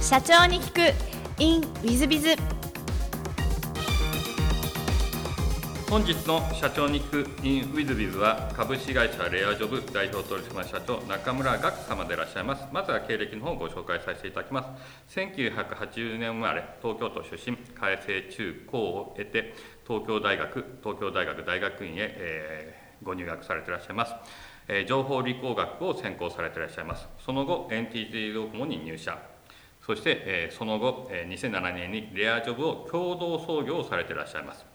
社長に聞く。In ウィズビズ本日の社長に聞く in ウィズビズは株式会社レアジョブ代表取締社長中村岳様でいらっしゃいます。まずは経歴の方をご紹介させていただきます。1980年生まれ東京都出身開成中高を得て東京大学東京大学大学院へ、えー、ご入学されていらっしゃいます。情報理工学を専攻されていらっしゃいます。その後 NTT ドコモに入社。そして、えその後、え2007年にレアジョブを共同創業されていらっしゃいます。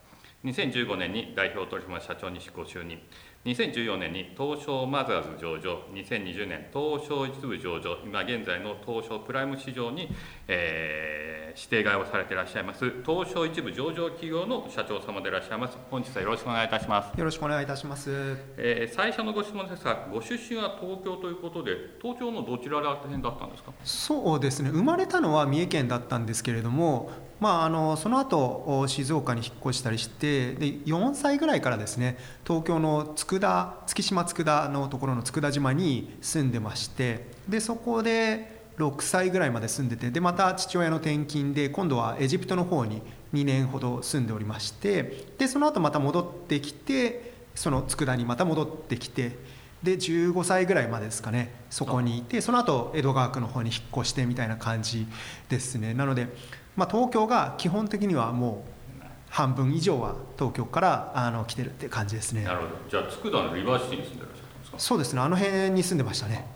2015年に代表取締社長にご就任。2014年に東証マザーズ上場2020年東証一部上場今現在の東証プライム市場に、えー、指定買いをされていらっしゃいます東証一部上場企業の社長様でいらっしゃいます。本日はよろしくお願いいたします。よろしくお願いいたします、えー、最初のご質問ですがご出身は東京ということで東京のどちらら辺だったんですか？そうですね。生まれたのは三重県だったんですけれどもまあ、あのその後静岡に引っ越したりしてで4歳ぐらいからですね東京の佃月島佃のところの佃島に住んでましてでそこで6歳ぐらいまで住んでてでまた父親の転勤で今度はエジプトの方に2年ほど住んでおりましてでその後また戻ってきてその佃にまた戻ってきてで15歳ぐらいまでですかねそこにいてその後江戸川区の方に引っ越してみたいな感じですね。なのでまあ、東京が基本的にはもう半分以上は東京からあの来てるって感じですね。なるほど。じゃあ佃のリバーシティに住んでらっしゃったんですか？そうですね。あの辺に住んでましたね。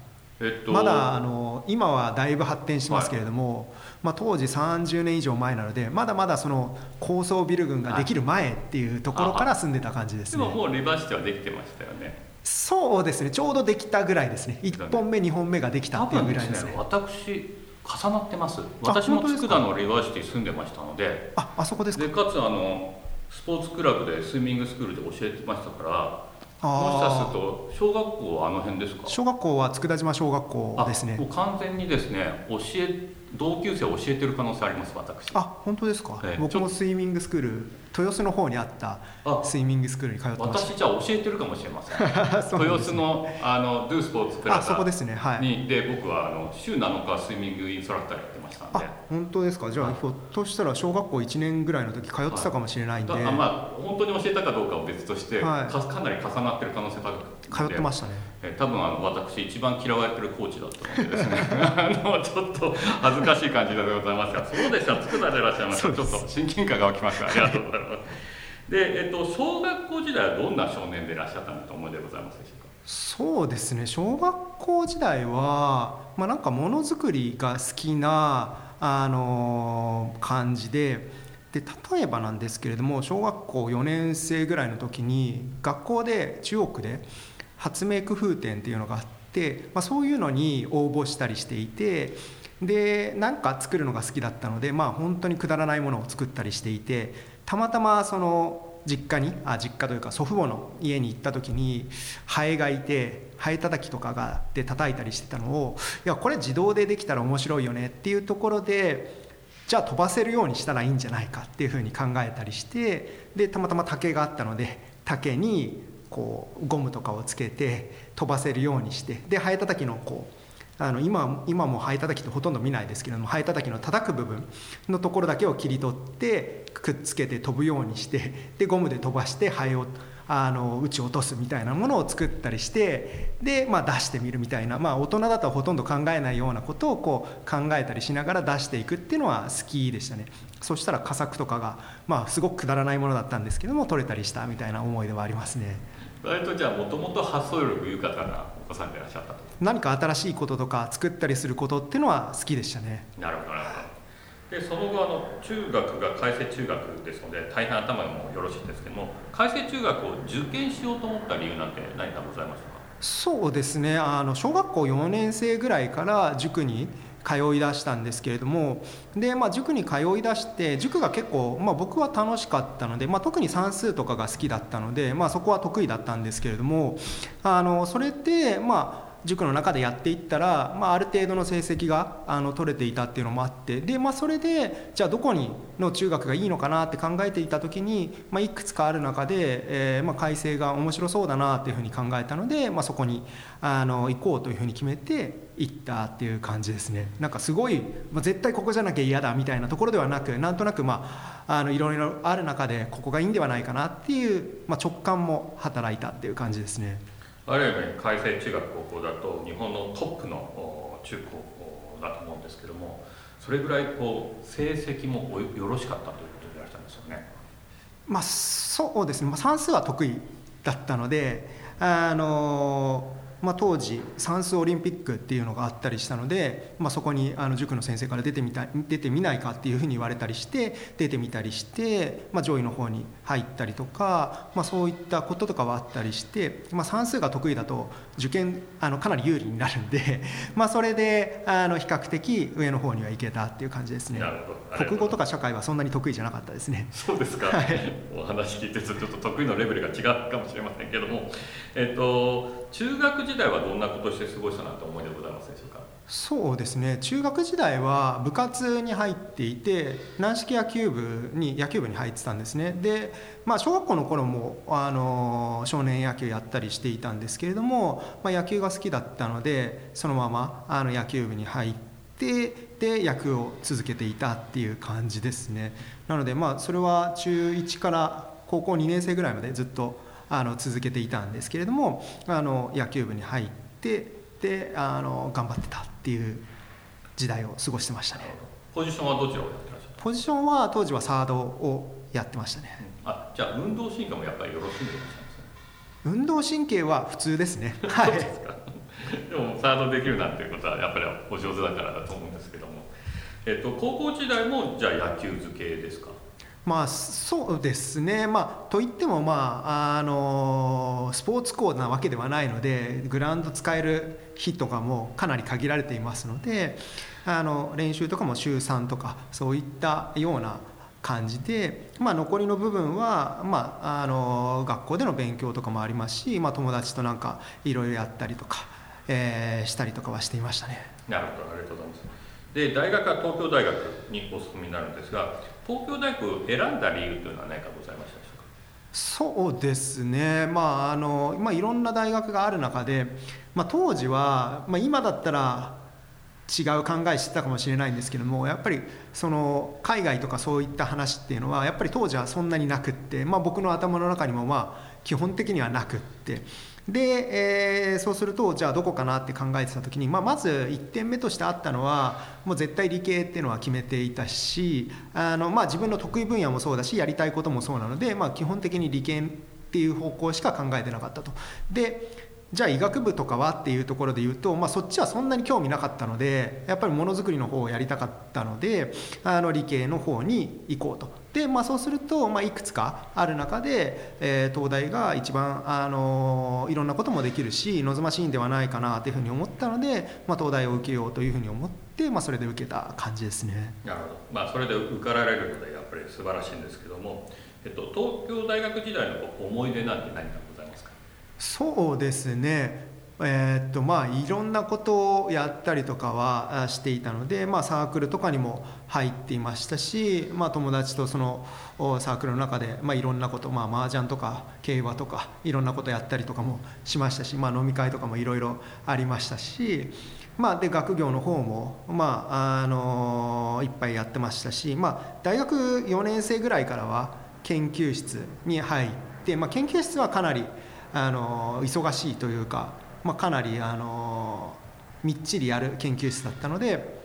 えっと、まだあの今はだいぶ発展してますけれども、はい、まあ、当時30年以上前なのでまだまだその高層ビル群ができる前っていうところから住んでた感じですね。でももうリバーシティはできてましたよね。そうですね。ちょうどできたぐらいですね。1本目2本目ができたっていうぐらいですね、ね、私重なってます。私も佃のリバーシティ住んでましたので。ああそこですか？でかつあのスポーツクラブでスイミングスクールで教えてましたからもしかすると小学校はあの辺ですか？小学校は佃島小学校ですね。もう完全にですね教え同級生を教えてる可能性あります私。あ本当ですか、えー、僕もスイミングスクール豊洲の方にあったスイミングスクールに通ってました。私じゃあ教えてるかもしれません。ね、豊洲のあのドゥスポーツプラザそこですね。はい。にで僕はあの週7日スイミングインストラクターやってましたんで。本当ですか？じゃあひょっとしたら小学校1年ぐらいの時通ってたかもしれないんで、はい、あまあ本当に教えたかどうかは別として、はい、かかなり重なってる可能性高く通ってましたねえ多分あの私一番嫌われてるコーチだったのでですね。あのちょっと恥ずかしい感じでございますが。そうでした。佃でいらっしゃいました。ちょっと親近感が起きましたありがとうございます。で、えっと、小学校時代はどんな少年でいらっしゃったんだと思いでございますでしょうか？そうですね。小学校時代は、まあ、なんかものづくりが好きな、あのー、感じで。で例えばなんですけれども小学校4年生ぐらいの時に学校で中国で発明工夫展っていうのがあって、まあ、そういうのに応募したりしていてで何か作るのが好きだったのでまあ本当にくだらないものを作ったりしていてたまたまその実家にあ実家というか祖父母の家に行った時にハエがいてハエたたきとかがで叩いたりしてたのをいやこれ自動でできたら面白いよねっていうところでじゃあ飛ばせるようにしたらいいんじゃないかっていうふうに考えたりしてでたまたま竹があったので竹にこうゴムとかをつけて飛ばせるようにしてでハエたたきのこうあの今今もハエたたきってほとんど見ないですけれどもハエたたきの叩く部分のところだけを切り取ってくっつけて飛ぶようにしてでゴムで飛ばしてハエをあの打ち落とすみたいなものを作ったりしてで、まあ、出してみるみたいな、まあ、大人だとほとんど考えないようなことをこう考えたりしながら出していくっていうのは好きでしたねそしたら佳作とかが、まあ、すごくくだらないものだったんですけども取れたりしたみたいな思い出はありますね。割とじゃあもともと発想力豊かなお子さんでいらっしゃったと。何か新しいこととか作ったりすることっていうのは好きでしたね。なるほどなるほど。でその後あの中学が開成中学ですので大変頭もよろしいんですけども開成中学を受験しようと思った理由なんて何かございましたか？そうですね。あの小学校4年生ぐらいから塾に通いだしたんですけれどもで、まあ、塾に通いだして塾が結構、まあ、僕は楽しかったので、まあ、特に算数とかが好きだったので、まあ、そこは得意だったんですけれどもあのそれってまあ塾の中でやっていったら、まあ、ある程度の成績があの取れていたっていうのもあってで、まあ、それでじゃあどこにの中学がいいのかなって考えていた時に、まあ、いくつかある中で、えーまあ、改正が面白そうだなっていうふうに考えたので、まあ、そこにあの行こうというふうに決めて行ったっていう感じですねなんかすごい、まあ、絶対ここじゃなきゃ嫌だみたいなところではなくなんとなくまああのいろいろある中でここがいいんではないかなっていう、まあ、直感も働いたっていう感じですね。ある意味開成中学高校だと日本のトップの中高だと思うんですけどもそれぐらいこう成績もよろしかったということでいらっしゃるんですよね。まあそうですね、まあ、算数は得意だったのであのまあ、当時算数オリンピックっていうのがあったりしたので、まあ、そこにあの塾の先生から出てみた出てみないかっていうふうに言われたりして出てみたりして、まあ、上位の方に入ったりとか、まあ、そういったこととかはあったりして、まあ、算数が得意だと受験あのかなり有利になるんで、まあ、それであの比較的上の方には行けたっていう感じですね。国語とか社会はそんなに得意じゃなかったですね。そうですか、はい、お話聞いてちょっと得意のレベルが違うかもしれませんけども、えっと、中学時代はどんなことして過ごしたなと思いでございますでしょうか？そうですね。中学時代は部活に入っていて軟式野球部に野球部に入ってたんですね。で、まあ、小学校の頃もあの少年野球やったりしていたんですけれども、まあ、野球が好きだったのでそのままあの野球部に入ってで野球を続けていたっていう感じですね。なのでまあそれは中1から高校2年生ぐらいまでずっとあの続けていたんですけれどもあの野球部に入ってであの頑張ってたっていう時代を過ごしてましたね。ポジションはどちらをやってらっしゃるポジションは当時はサードをやってましたね、うん、あじゃあ運動神経もやっぱりよろしいんでいらっしゃいますね運動神経は普通ですね。はい。でもサードできるなんていうことはやっぱりお上手だからだと思うんですけど。も、えっと、高校時代もじゃあ野球漬けですか？まあそうですね、まあ、といっても、まあ、あのスポーツ校なわけではないのでグラウンド使える日とかもかなり限られていますのであの練習とかも週3とかそういったような感じで、まあ、残りの部分は、まあ、あの学校での勉強とかもありますし、まあ、友達となんかいろいろやったりとか、えー、したりとかはしていましたね。なるほど。ありがとうございますで大学は東京大学にお進みになるんですが東京大学を選んだ理由というのは何かございましたでしょうか？そうですね、まああのまあ、いろんな大学がある中で、まあ、当時は、まあ、今だったら違う考えしてたかもしれないんですけどもやっぱりその海外とかそういった話っていうのはやっぱり当時はそんなになくって、まあ、僕の頭の中にもまあ基本的にはなくってで、えー、そうするとじゃあどこかなって考えてた時に、まあ、まず1点目としてあったのはもう絶対理系っていうのは決めていたしあの、まあ、自分の得意分野もそうだしやりたいこともそうなので、まあ、基本的に理系っていう方向しか考えてなかったと。でじゃあ医学部とかはっていうところで言うと、まあ、そっちはそんなに興味なかったのでやっぱりものづくりの方をやりたかったのであの理系の方に行こうとで、まあ、そうすると、まあ、いくつかある中で、えー、東大が一番、あのいろんなこともできるし望ましいんではないかなというふうに思ったので、まあ、東大を受けようというふうに思って、まあ、それで受けた感じですね。なるほど、まあ、それで受かられるのでやっぱり素晴らしいんですけども、えっと、東京大学時代の思い出なんて何かございますか？そうですねえー、っとまあいろんなことをやったりとかはしていたので、まあ、サークルとかにも入っていましたし、まあ、友達とそのサークルの中で、まあ、いろんなこと、まあ、麻雀とか競馬とかいろんなことやったりとかもしましたし、まあ、飲み会とかもいろいろありましたし、まあ、で学業の方も、まああのいっぱいやってましたし、まあ、大学4年生ぐらいからは研究室に入って、まあ、研究室はかなり、あの忙しいというか。まあ、かなりあのみっちりやる研究室だったので、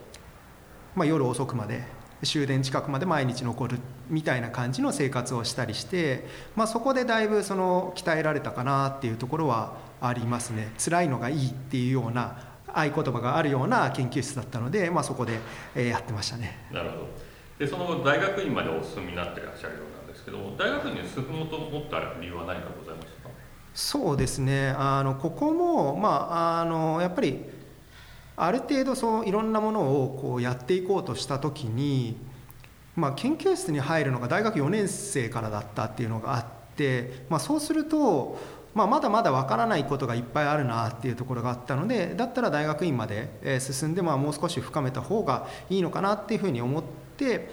まあ、夜遅くまで終電近くまで毎日残るみたいな感じの生活をしたりして、まあ、そこでだいぶその鍛えられたかなっていうところはありますね。辛いのがいいっていうような合言葉があるような研究室だったので、まあ、そこでやってましたね。なるほど。でその大学院までお進みになってらっしゃるようなんですけども大学院に進もうと思った理由は何かございました？そうですねあのここも、まあ、あのやっぱりある程度そういろんなものをこうやっていこうとした時に、まあ、研究室に入るのが大学4年生からだったっていうのがあって、まあ、そうするとまあ、まだまだわからないことがいっぱいあるなっていうところがあったのでだったら大学院まで進んで、まあ、もう少し深めた方がいいのかなっていうふうに思って、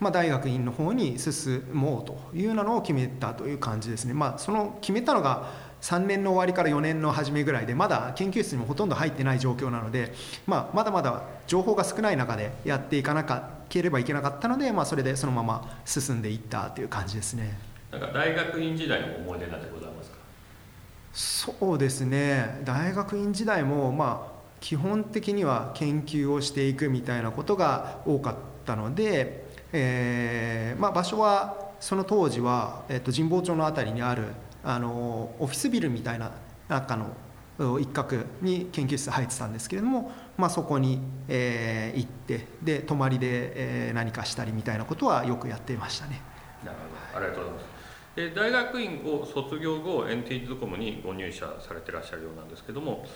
まあ、大学院の方に進もうというのを決めたという感じですね。まあ、その決めたのが3年の終わりから4年の初めぐらいでまだ研究室にもほとんど入ってない状況なので、まあ、まだまだ情報が少ない中でやっていかなければいけなかったので、まあ、それでそのまま進んでいったという感じですね。なんか大学院時代の思い出なんてございますか？そうですね大学院時代もまあ基本的には研究をしていくみたいなことが多かったので、えーまあ、場所はその当時は、えっと、神保町の辺りにあるあのオフィスビルみたいな中の一角に研究室入ってたんですけれども、まあ、そこに、えー、行ってで泊まりで、えー、何かしたりみたいなことはよくやっていましたね。なるほどありがとうございますで大学院を卒業後 NTT ドコモにご入社されてらっしゃるようなんですけども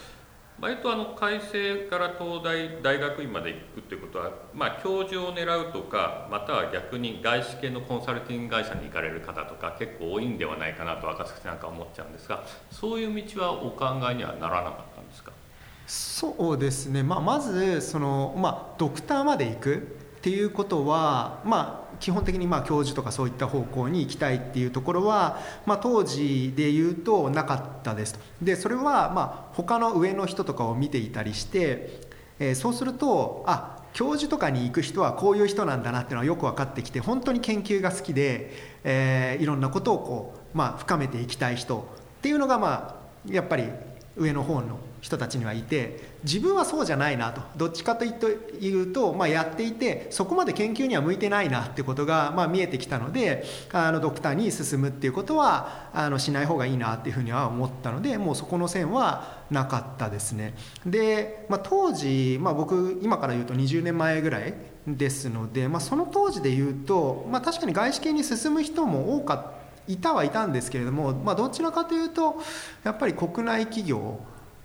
割とあの改正から東大大学院まで行くっていうことは、まあ、教授を狙うとかまたは逆に外資系のコンサルティング会社に行かれる方とか結構多いんではないかなと赤崎なんか思っちゃうんですがそういう道はお考えにはならなかったんですか？そうですね、まあ、まずその、まあ、ドクターまで行くっていうことは、まあ、基本的にまあ教授とかそういった方向に行きたいっていうところは、まあ、当時で言うとなかったですと。でそれはまあ他の上の人とかを見ていたりして、えー、そうするとあ教授とかに行く人はこういう人なんだなっていうのはよく分かってきて本当に研究が好きで、えー、いろんなことをこう、まあ、深めていきたい人っていうのがまあやっぱり上の方の人たちにはいて自分はそうじゃないなとどっちかというと、まあ、やっていてそこまで研究には向いてないなってことが、まあ、見えてきたのであのドクターに進むっていうことはあのしない方がいいなっていうふうには思ったのでもうそこの線はなかったですね。で、まあ、当時、まあ、僕今から言うと20年前ぐらいですので、まあ、その当時で言うと、まあ、確かに外資系に進む人も多かったいたはいたんですけれども、まあ、どちらかというとやっぱり国内企業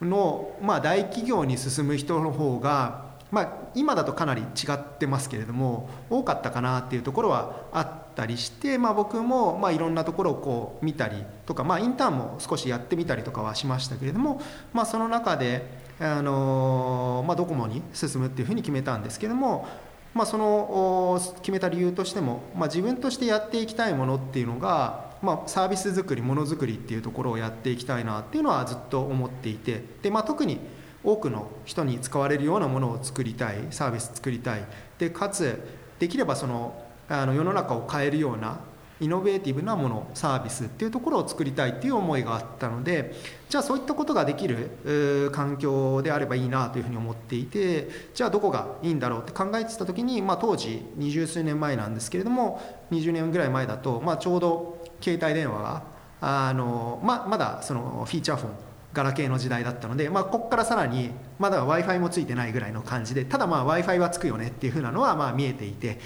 の、まあ、大企業に進む人の方が、まあ、今だとかなり違ってますけれども多かったかなっていうところはあったりして、まあ、僕もまあいろんなところをこう見たりとか、まあ、インターンも少しやってみたりとかはしましたけれども、まあ、その中で、あのまあ、ドコモに進むっていうふうに決めたんですけども、まあ、その決めた理由としても、まあ、自分としてやっていきたいものっていうのがまあ、サービス作りものづくりっていうところをやっていきたいなっていうのはずっと思っていてで、まあ、特に多くの人に使われるようなものを作りたいサービス作りたい。でかつできればそのあの世の中を変えるようなイノベーティブなものサービスっていうところを作りたいっていう思いがあったのでじゃあそういったことができる環境であればいいなというふうに思っていてじゃあどこがいいんだろうって考えてた時に、まあ、当時二十数年前なんですけれども20年ぐらい前だと、まあ、ちょうど携帯電話があの、ままだそのフィーチャーフォンガラケーの時代だったので、まあ、ここからさらにまだ w i f i もついてないぐらいの感じでただまあ w i f i はつくよねっていうふうなのはまあ見えていて、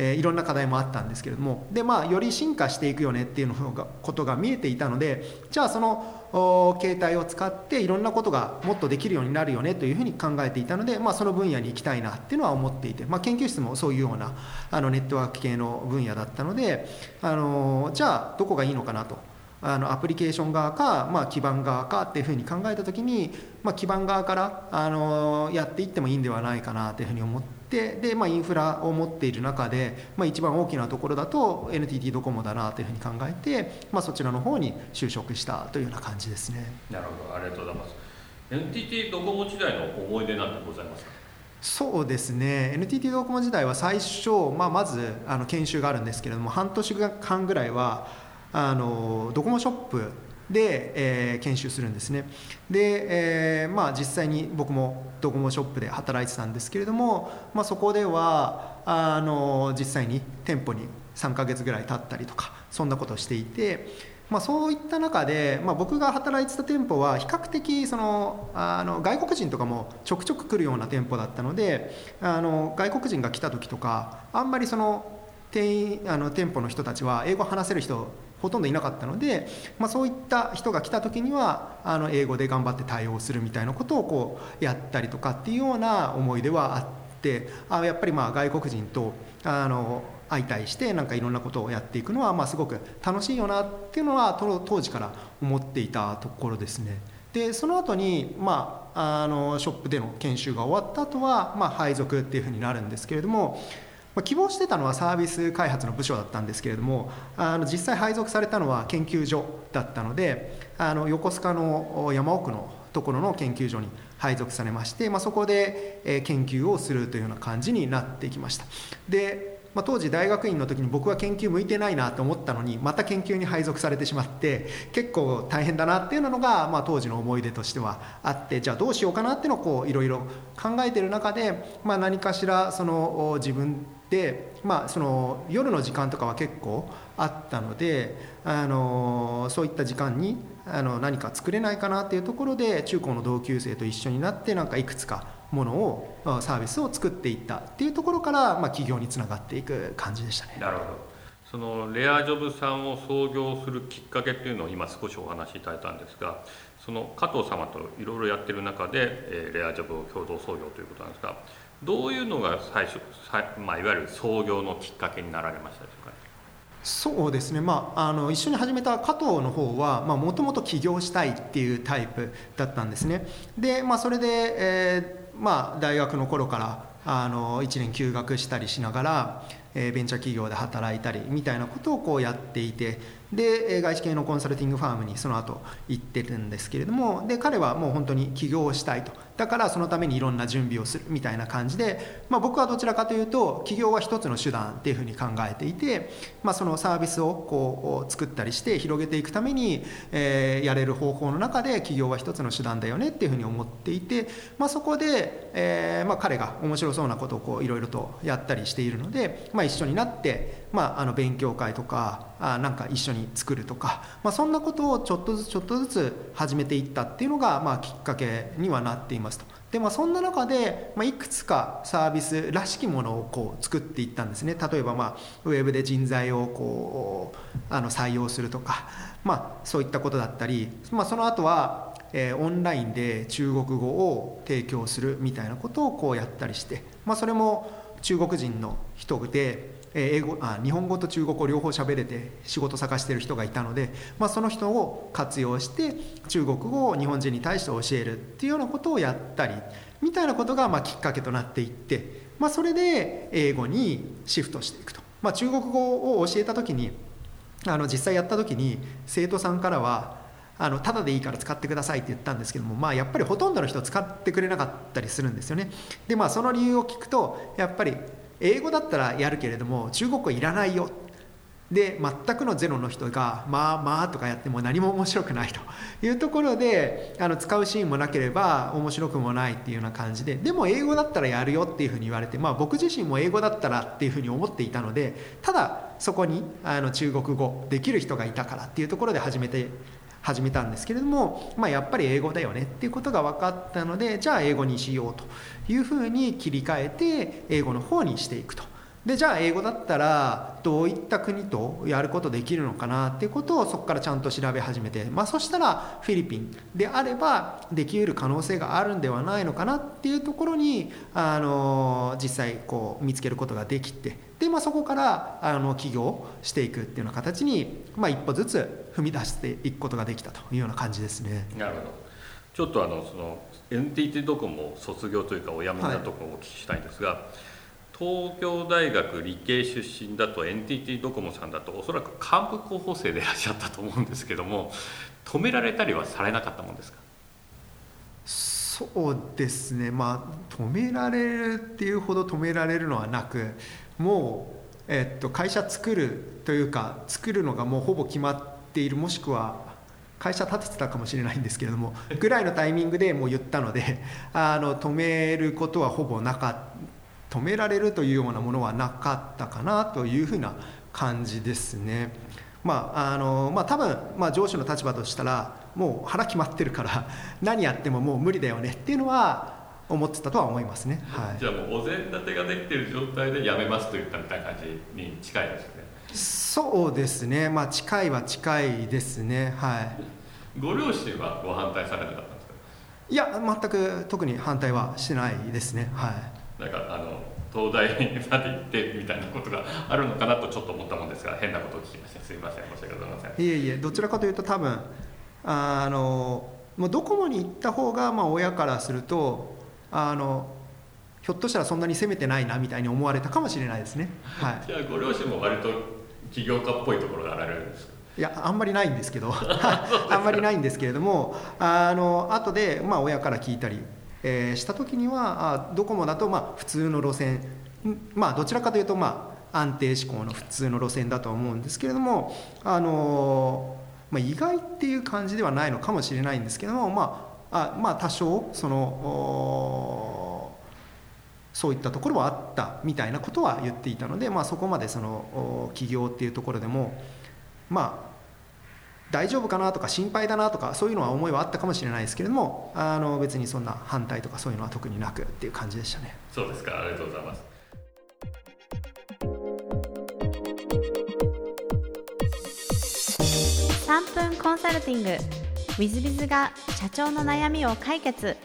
えー、いろんな課題もあったんですけれどもで、まあ、より進化していくよねっていうのがことが見えていたのでじゃあその携帯を使っていろんなことがもっとできるようになるよねというふうに考えていたので、まあ、その分野に行きたいなっていうのは思っていて、まあ、研究室もそういうようなあのネットワーク系の分野だったのであのじゃあどこがいいのかなと。あのアプリケーション側か、まあ、基盤側かっていうふうに考えた時に、まあ、基盤側からあのやっていってもいいんではないかなというふうに思ってで、まあ、インフラを持っている中で、まあ、一番大きなところだと NTT ドコモだなというふうに考えて、まあ、そちらの方に就職したというような感じですね。なるほど。ありがとうございます。NTT ドコモ時代の思い出なんてございますか？そうですね。NTT ドコモ時代は最初、まあ、まずあの研修があるんですけれども半年間ぐらいはあのドコモショップで、えー、研修するんですね。で、えーまあ、実際に僕もドコモショップで働いてたんですけれども、まあ、そこではあの実際に店舗に3ヶ月ぐらい経ったりとかそんなことをしていて、まあ、そういった中で、まあ、僕が働いてた店舗は比較的そのあの外国人とかもちょくちょく来るような店舗だったのであの外国人が来た時とかあんまりその店員あの店舗の人たちは英語話せる人ほとんどいなかったので、まあ、そういった人が来た時にはあの英語で頑張って対応するみたいなことをこうやったりとかっていうような思い出はあってあやっぱりまあ外国人とあの相対してなんかいろんなことをやっていくのはまあすごく楽しいよなっていうのは当時から思っていたところですね。でその後にまああのショップでの研修が終わった後はまあ配属っていうふうになるんですけれどもま希望してたのはサービス開発の部署だったんですけれどもあの実際配属されたのは研究所だったのであの横須賀の山奥のところの研究所に配属されまして、まあ、そこで、え研究をするというような感じになってきました。で、まあ、当時大学院の時に僕は研究向いてないなと思ったのにまた研究に配属されてしまって結構大変だなっていうのが、まあ、当時の思い出としてはあってじゃあどうしようかなっていうのをいろいろ考えてる中で、ま、何かしらその自分で、まあ、その夜の時間とかは結構あったのであのそういった時間にあの何か作れないかなっていうところで中高の同級生と一緒になってなんかいくつかものをサービスを作っていったっていうところから、まあ、企業につながっていく感じでしたね。なるほどそのレアジョブさんを創業するきっかけっていうのを今少しお話しいただいたんですがその加藤様といろいろやってる中で、えレアジョブを共同創業ということなんですがどういうのが最初、まあ、いわゆる創業のきっかけになられましたでしょうか、そうですね、まあ、あの一緒に始めた加藤の方はもともと起業したいっていうタイプだったんですね。で、まあ、それで、えーまあ、大学の頃からあの1年休学したりしながら、えー、ベンチャー企業で働いたりみたいなことをこうやっていてで外資系のコンサルティングファームにその後行ってるんですけれどもで彼はもう本当に起業したいと。だからそのためにいろんな準備をするみたいな感じで、まあ、僕はどちらかというと起業は一つの手段っていうふうに考えていて、まあ、そのサービスをこう作ったりして広げていくために、えー、やれる方法の中で起業は一つの手段だよねっていうふうに思っていて、まあ、そこで、えーまあ、彼が面白そうなことをいろいろとやったりしているので、まあ、一緒になって、まあ、あの勉強会とかあなんか一緒に作るとか、まあ、そんなことをちょっとずつちょっとずつ始めていったっていうのが、まあ、きっかけにはなっています。と。でまあ、そんな中で、まあ、いくつかサービスらしきものをこう作っていったんですね例えば、まあ、ウェブで人材をこうあの採用するとか、まあ、そういったことだったり、まあ、その後は、えー、オンラインで中国語を提供するみたいなことをこうやったりして、まあ、それも中国人の人で英語あ日本語と中国語両方喋れて仕事探してる人がいたので、まあ、その人を活用して中国語を日本人に対して教えるっていうようなことをやったりみたいなことがまきっかけとなっていって、まあ、それで英語にシフトしていくと、まあ、中国語を教えた時にあの実際やった時に生徒さんからはあのただでいいから使ってくださいって言ったんですけども、まあ、やっぱりほとんどの人使ってくれなかったりするんですよね。でまあその理由を聞くとやっぱり英語だったらやるけれども中国語いらないよ。で全くのゼロの人が「まあまあ」とかやっても何も面白くないと。いうところであの使うシーンもなければ面白くもないっていうような感じで。でも英語だったらやるよっていうふうに言われて、まあ、僕自身も英語だったらっていうふうに思っていたのでただそこにあの中国語できる人がいたからっていうところで始めて始めたんですけれども、まあ、やっぱり英語だよねっていうことが分かったのでじゃあ英語にしようというふうに切り替えて英語の方にしていくと。でじゃあ英語だったらどういった国とやることできるのかな？っていうことをそこからちゃんと調べ始めて、まあ、そしたらフィリピンであればできうる可能性があるんではないのかな？っていうところにあの実際こう見つけることができて。で、まあ、そこからあの起業していくっていうような形に、まあ、一歩ずつ踏み出していくことができたというような感じですね。なるほど。ちょっとあのその NTT ドコモ卒業というかお辞めになったところをお聞きしたいんですが、はい東京大学理系出身だと NTT ドコモさんだとおそらく幹部候補生でいらっしゃったと思うんですけども止められたりはされなかったもんですか？そうですね。まあ止められるっていうほど止められるのはなくもう、えっと、会社作るというか作るのがもうほぼ決まっているもしくは会社立ててたかもしれないんですけれどもぐらいのタイミングでもう言ったのであの止めることはほぼなかっ止められるというようなものはなかったかなというふうな感じですね。まああのまあ、多分、まあ、上司の立場としたらもう腹決まってるから 何やってももう無理だよねっていうのは思ってたとは思いますね、はい、じゃあもうお膳立てができてる状態でやめますと言ったみたいな感じに近いですね。そうですね。まあ近いは近いですね。はい。ご両親はご反対されなかったんですか？いや全く特に反対はしてないですね。はいなんかあの東大まで行ってみたいなことがあるのかなとちょっと思ったもんですが変なことを聞きました。すいません。申し訳ございません。いえいえどちらかというと多分あのもうドコモに行った方がまあ親からするとあのひょっとしたらそんなに攻めてないなみたいに思われたかもしれないですね。はい、じゃあご両親も割と起業家っぽいところがあられるんですか？いやあんまりないんですけど。あんまりないんですけれどもあの後でまあ親から聞いたり、えーした時にはあドコモだとまあ普通の路線まあどちらかというとまあ安定志向の普通の路線だと思うんですけれどもあのまあ、意外っていう感じではないのかもしれないんですけどもまああまあ多少そのそういったところはあったみたいなことは言っていたので、まあ、そこまでそのお起業っていうところでもまあ大丈夫かなとか心配だなとかそういうのは思いはあったかもしれないですけれどもあの別にそんな反対とかそういうのは特になくっていう感じでしたね。そうですか。ありがとうございます。3分コンサルティング。w i z b i が社長の悩みを解決。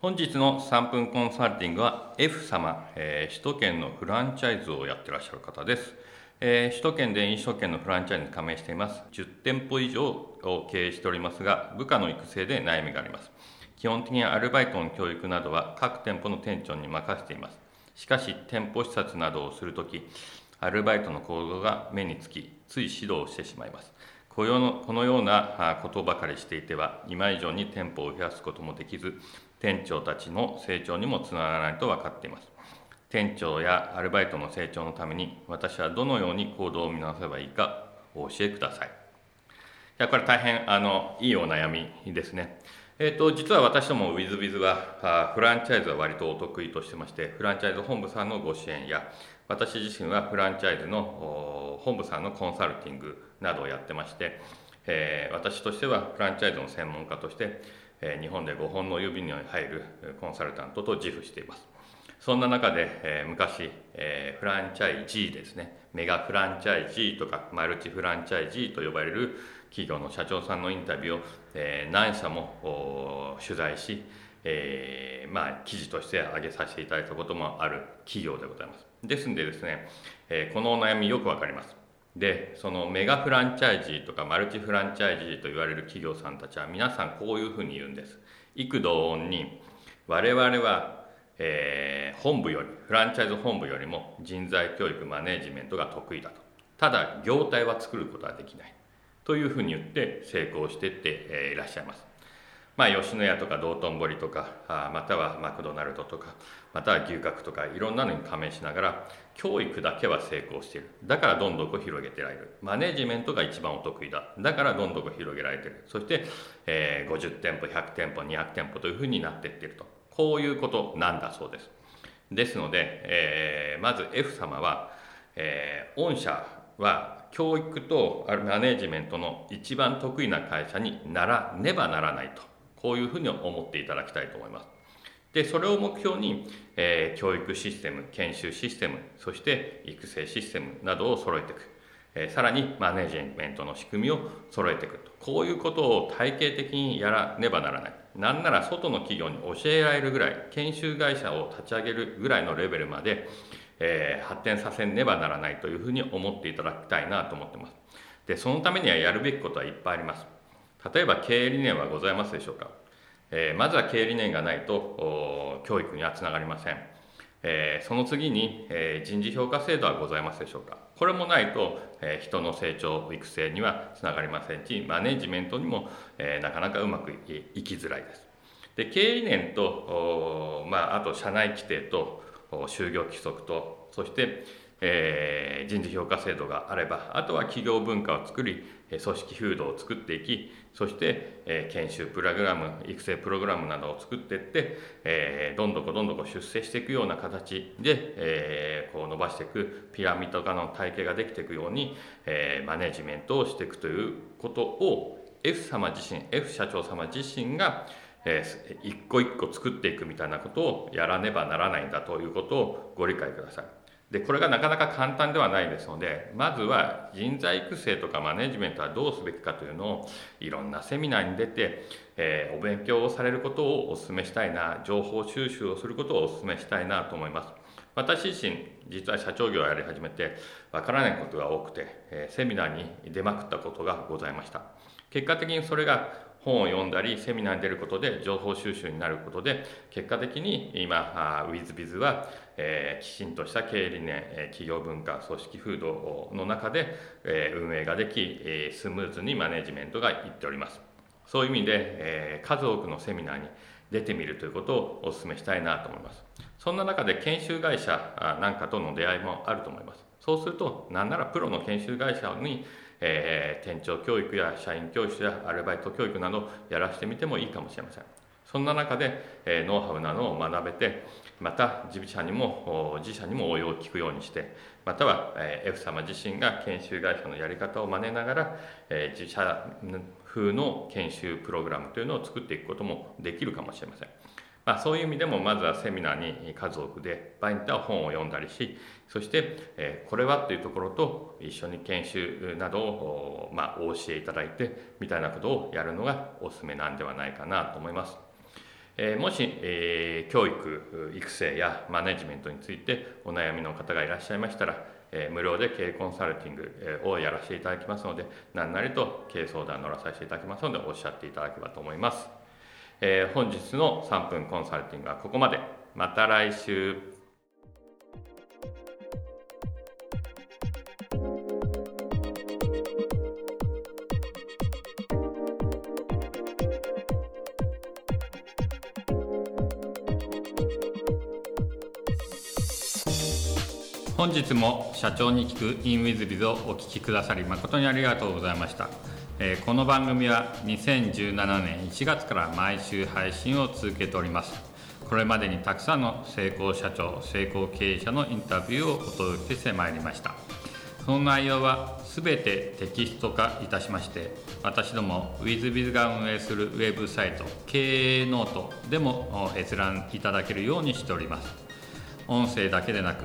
本日の3分コンサルティングは F 様、えー首都圏のフランチャイズをやってらっしゃる方です、えー首都圏で飲食店のフランチャイズに加盟しています。10店舗以上を経営しておりますが部下の育成で悩みがあります。基本的にアルバイトの教育などは各店舗の店長に任せています。しかし店舗視察などをするときアルバイトの行動が目につきつい指導をしてしまいます。このこのようなことばかりしていては今以上に店舗を増やすこともできず店長たちの成長にもつながらないと分かっています。店長やアルバイトの成長のために私はどのように行動を見直せばいいかお教えください。いやこれ大変あのいいお悩みですね。えー、と実は私ども w i z b i z はあフランチャイズは割とお得意としてましてフランチャイズ本部さんのご支援や私自身はフランチャイズの本部さんのコンサルティングなどをやってまして、えー私としてはフランチャイズの専門家として、えー日本で5本の指に入るコンサルタントと自負しています。そんな中で、えー昔、えーフランチャイジーですね。メガフランチャイジーとかマルチフランチャイジーと呼ばれる企業の社長さんのインタビューを、えー何社も取材し、えーまあ、記事として挙げさせていただいたこともある企業でございます。ですんでですね、えーこのお悩みよくわかります。でそのメガフランチャイジーとかマルチフランチャイジーと言われる企業さんたちは皆さんこういうふうに言うんです。幾度音に我々は、えー本部よりフランチャイズ本部よりも人材教育マネジメントが得意だと。ただ業態は作ることはできない。というふうに言って成功していって、いらっしゃいます。まあ、吉野家とか道頓堀とかまたはマクドナルドとかまたは牛角とかいろんなのに加盟しながら教育だけは成功している。だからどんどんこう広げてられる。マネジメントが一番お得意だ。だからどんどんこう広げられている。そして、えー50店舗100店舗200店舗というふうになっていっていると。こういうことなんだそうです。ですので、えーまず F 様は、えー御社は教育とマネジメントの一番得意な会社にならねばならないとこういうふうに思っていただきたいと思います。でそれを目標に、えー教育システム研修システムそして育成システムなどを揃えていく、えーさらにマネジメントの仕組みを揃えていくと。こういうことを体系的にやらねばならない。なんなら外の企業に教えられるぐらい研修会社を立ち上げるぐらいのレベルまで、えー発展させねばならないというふうに思っていただきたいなと思ってます。でそのためにはやるべきことはいっぱいあります。例えば経営理念はございますでしょうか、えーまずは経営理念がないと教育にはつながりません、えーその次に、え人事評価制度はございますでしょうか？これもないと、え人の成長育成にはつながりませんしマネジメントにも、えなかなかうまくいきづらいです。で経営理念と、まあ、あと社内規定と就業規則とそして、えー人事評価制度があればあとは企業文化を作り組織風土を作っていきそして、えー研修プログラム育成プログラムなどを作っていって、えーどんどんこどんどんこ出世していくような形で、えーこう伸ばしていくピラミッド化の体系ができていくように、えーマネジメントをしていくということを F 様自身 F 社長様自身がえー一個一個作っていくみたいなことをやらねばならないんだということをご理解ください。でこれがなかなか簡単ではないですのでまずは人材育成とかマネジメントはどうすべきかというのをいろんなセミナーに出て、えー、お勉強をされることをお勧めしたいな情報収集をすることをお勧めしたいなと思います。私自身実は社長業をやり始めてわからないことが多くて、えー、セミナーに出まくったことがございました。結果的にそれが本を読んだりセミナーに出ることで情報収集になることで結果的に今ウィズビズは、えー、きちんとした経営理念企業文化組織風土の中で、え、運営ができ、スムーズにマネジメントがいっております。そういう意味で、え、数多くのセミナーに出てみるということをお勧めしたいなと思います。そんな中で研修会社なんかとの出会いもあると思います。そうすると何ならプロの研修会社にえー、店長教育や社員教室やアルバイト教育などやらせてみてもいいかもしれません。そんな中で、えー、ノウハウなどを学べてまた自社にも自社にも応用を聞くようにしてまたは、えー、F 様自身が研修会社のやり方を真似ながら、えー、自社風の研修プログラムというのを作っていくこともできるかもしれません。まあ、そういう意味でもまずはセミナーに数多くで場合によっては本を読んだりしそして、えこれはというところと一緒に研修などを、まあ、お教えいただいてみたいなことをやるのがおすすめなんではないかなと思います。えもし、え教育育成やマネジメントについてお悩みの方がいらっしゃいましたら、え無料で経営コンサルティングをやらせていただきますので何なりと経営相談乗らさせていただきますのでおっしゃっていただければと思います。えー、本日の3分コンサルティングはここまでまた来週本日も社長に聞く in WizBiz をお聞きくださり誠にありがとうございました。えこの番組は2017年1月から毎週配信を続けております。これまでにたくさんの成功社長成功経営者のインタビューをお届けしてまいりました。その内容は全てテキスト化いたしまして私ども WizBiz が運営するウェブサイト経営ノートでも閲覧いただけるようにしております。音声だけでなく